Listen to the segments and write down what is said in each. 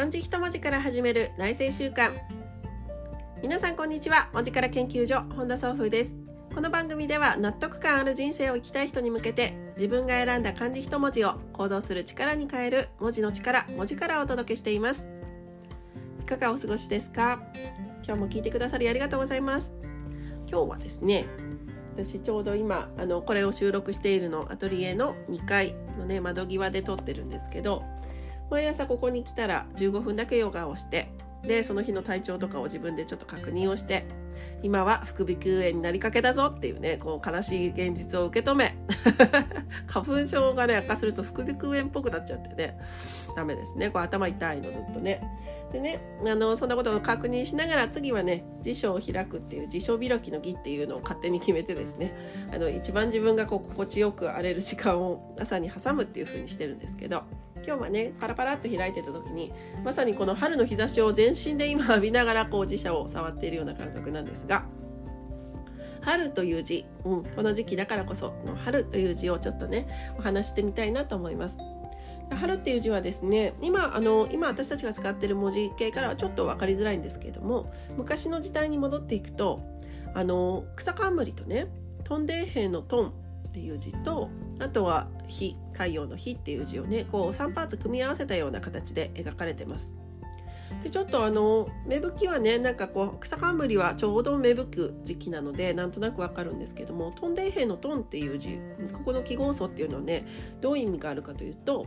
漢字一文字から始める内政習慣皆さんこんにちは。文字から研究所本田総風です。この番組では納得感ある人生を生きたい人に向けて自分が選んだ漢字一文字を行動する力に変える文字の力文字からお届けしています。いかがお過ごしですか？今日も聞いてくださりありがとうございます。今日はですね私ちょうど今あのこれを収録しているのアトリエの2階のね窓際で撮ってるんですけど毎朝ここに来たら15分だけヨガをしてでその日の体調とかを自分でちょっと確認をして今は副鼻腔炎になりかけだぞっていうねこう悲しい現実を受け止め 花粉症がね悪化すると副鼻腔炎っぽくなっちゃってねダメですね。こう頭痛いのずっとね。でねあのそんなことを確認しながら次はね辞書を開くっていう辞書開きの儀っていうのを勝手に決めてですねあの一番自分がこう心地よく荒れる時間を朝に挟むっていう風にしてるんですけど今日はねパラパラっと開いてた時にまさにこの春の日差しを全身で今浴びながらこう辞書を触っているような感覚なんですが春という字、うん、この時期だからこその春という字をちょっとねお話してみたいなと思います。春っていう字はですね今あの今私たちが使ってる文字系からはちょっと分かりづらいんですけれども昔の時代に戻っていくとあの草冠とね飛んで兵のトンっていう字とあとは火太陽の火っていう字をねこう3パーツ組み合わせたような形で描かれてます。でちょっとあの芽吹きはねなんかこう草冠はちょうど芽吹く時期なのでなんとなくわかるんですけども「トンデン兵のトン」っていう字ここの記号素っていうのはねどういう意味があるかというと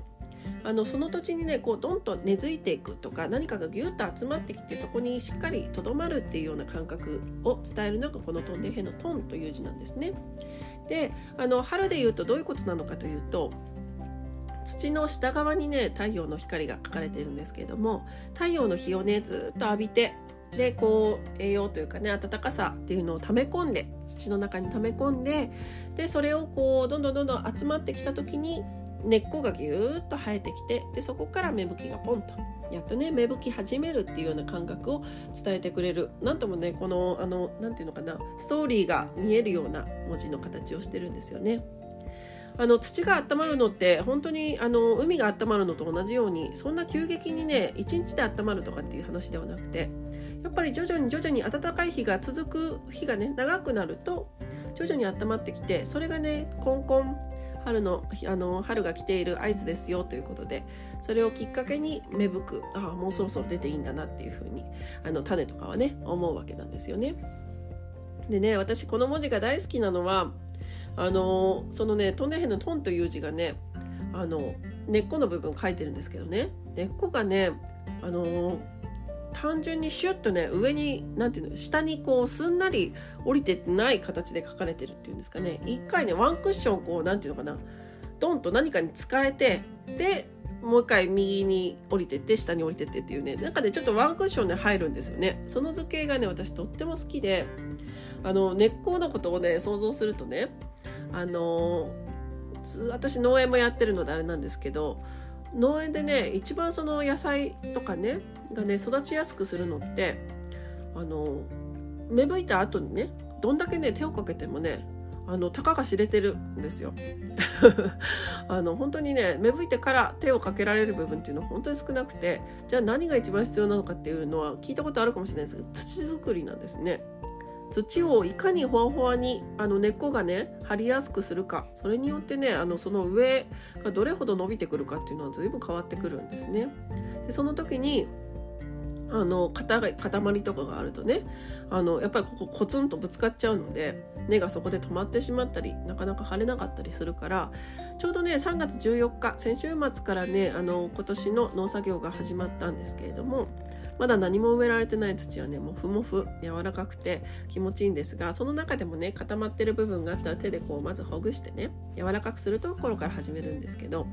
あのその土地にねこうどんと根付いていくとか何かがギュッと集まってきてそこにしっかりとどまるっていうような感覚を伝えるのがこの「トンデン兵のトン」という字なんですね。であの春でいうとどういうことなのかというと土の下側にね太陽の光が描かれているんですけれども太陽の日をねずっと浴びてでこう栄養というかね暖かさっていうのを溜め込んで土の中に溜め込んででそれをこうどんどんどんどん集まってきた時に根っこがぎゅーっと生えてきてでそこから芽吹きがポンとやっとね芽吹き始めるっていうような感覚を伝えてくれるなんともねこのあのなんていうのかなストーリーが見えるような文字の形をしてるんですよね。あの土が温まるのって本当にあの海が温まるのと同じようにそんな急激にね一日で温まるとかっていう話ではなくてやっぱり徐々に徐々に暖かい日が続く日がね長くなると徐々に温まってきてそれがねコンコン春のあの春が来ている合図ですよということでそれをきっかけに芽吹くああもうそろそろ出ていいんだなっていうふうにあの種とかはね思うわけなんですよね。でね私この文字が大好きなのはあのそのね「トンネヘのトン」という字がねあの根っこの部分書いてるんですけどね根っこがねあの単純にシュッとね上に何ていうの下にこうすんなり降りてない形で書かれてるっていうんですかね。一回ねワンクッションこう何ていうのかな。ドンと何かに使えてでもう一回右に降りてって下に降りてってっていうね。なんかねちょっとワンクッションで入るんですよね。その図形がね私とっても好きであの根っこのことをね想像するとねあの私農園もやってるのであれなんですけど農園でね一番その野菜とかねがね育ちやすくするのってあの芽吹いた後にねどんだけね手をかけてもねあのたかが知れてるんですよ。あの本当にね芽吹いてから手をかけられる部分っていうのは本当に少なくてじゃあ何が一番必要なのかっていうのは聞いたことあるかもしれないですけど土作りなんですね。土をいかにほわほわにあの根っこがね張りやすくするかそれによってねあのその上がどれほど伸びてくるかっていうのは随分変わってくるんですね。でその時にあの塊とかがあるとねあのやっぱりここコツンとぶつかっちゃうので根がそこで止まってしまったりなかなか腫れなかったりするからちょうどね3月14日先週末からねあの今年の農作業が始まったんですけれどもまだ何も植えられてない土はねもふもふ柔らかくて気持ちいいんですがその中でもね固まってる部分があったら手でこうまずほぐしてね柔らかくするところから始めるんですけど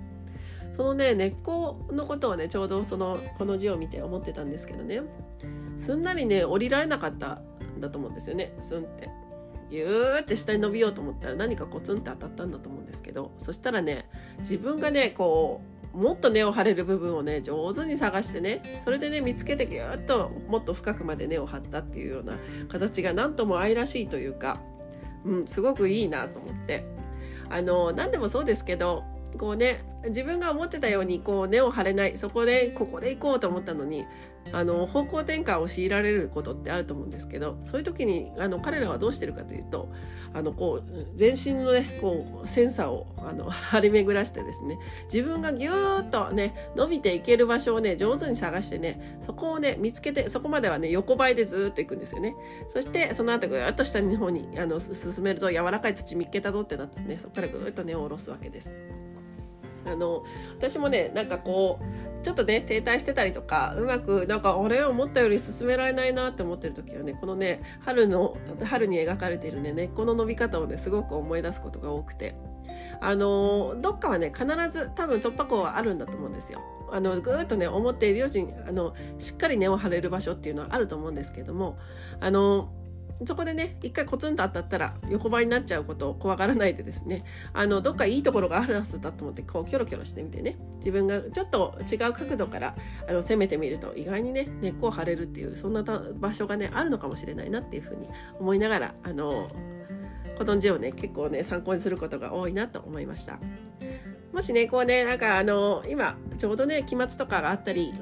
そのね根っこのことをねちょうどそのこの字を見て思ってたんですけどねすんなりね降りられなかったんだと思うんですよねスンって。ギューって下に伸びようと思ったら何かコツンって当たったんだと思うんですけどそしたらね自分がねこうもっと根を張れる部分をね上手に探してねそれでね見つけてギューッともっと深くまで根を張ったっていうような形が何とも愛らしいというか、うん、すごくいいなと思って。あの何でもそうですけどこうね自分が思ってたようにこう根を張れないそこでここで行こうと思ったのにあの方向転換を強いられることってあると思うんですけどそういう時にあの彼らはどうしてるかというとあのこう全身のねこうセンサーをあの 張り巡らしてですね自分がぎゅーっとね伸びていける場所をね上手に探してねそこをね見つけてそこまではね横ばいでずっと行くんですよねそしてその後ぐっと下の方にあの進めると柔らかい土見っけたぞってなってねそこからぐっと根を下ろすわけです。あの私もねなんかこうちょっとね停滞してたりとかうまくなんか俺思ったより進められないなって思ってる時はねこのね春の春に描かれてるね根っこの伸び方をねすごく思い出すことが多くてあのどっかはね必ず多分突破口はあるんだと思うんですよ。あのぐっとね思っているようにあのしっかり根を張れる場所っていうのはあると思うんですけどもあのそこでね一回コツンと当たったら横ばいになっちゃうことを怖がらないでですねあのどっかいいところがあるはずだと思ってこうキョロキョロしてみてね自分がちょっと違う角度からあの攻めてみると意外にね根っこを張れるっていうそんな場所がねあるのかもしれないなっていうふうに思いながらあのこの字をね結構ね参考にすることが多いなと思いました。もしねこうねなんかあの今ちょうどね期末とかがあったり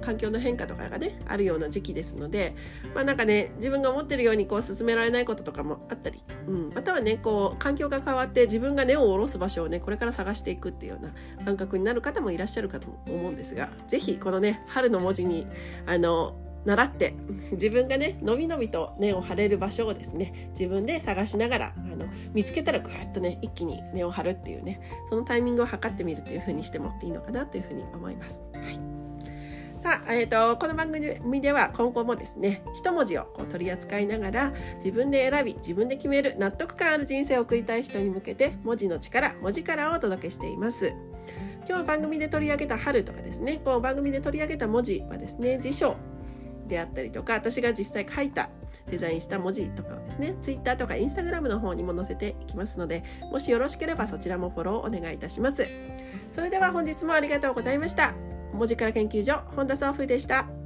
環境の変化とかがねあるような時期ですのでまあなんかね自分が思ってるようにこう進められないこととかもあったり、うん、またはねこう環境が変わって自分が根を下ろす場所をねこれから探していくっていうような感覚になる方もいらっしゃるかと思うんですが是非このね春の文字にあの習って 自分がねのびのびと根を張れる場所をですね自分で探しながらあの見つけたらぐっとね一気に根を張るっていうねそのタイミングを測ってみるというふうにしてもいいのかなというふうに思います。はいさあ、えーと、この番組では今後もですね一文字をこう取り扱いながら自分で選び自分で決める納得感ある人生を送りたい人に向けて文字の力文字からをお届けしています。今日番組で取り上げた春とかですねこう番組で取り上げた文字はですね辞書であったりとか私が実際書いたデザインした文字とかをですね Twitter とか Instagram の方にも載せていきますのでもしよろしければそちらもフォローお願いいたします。それでは本日もありがとうございました。文字から研究所本田総風でした。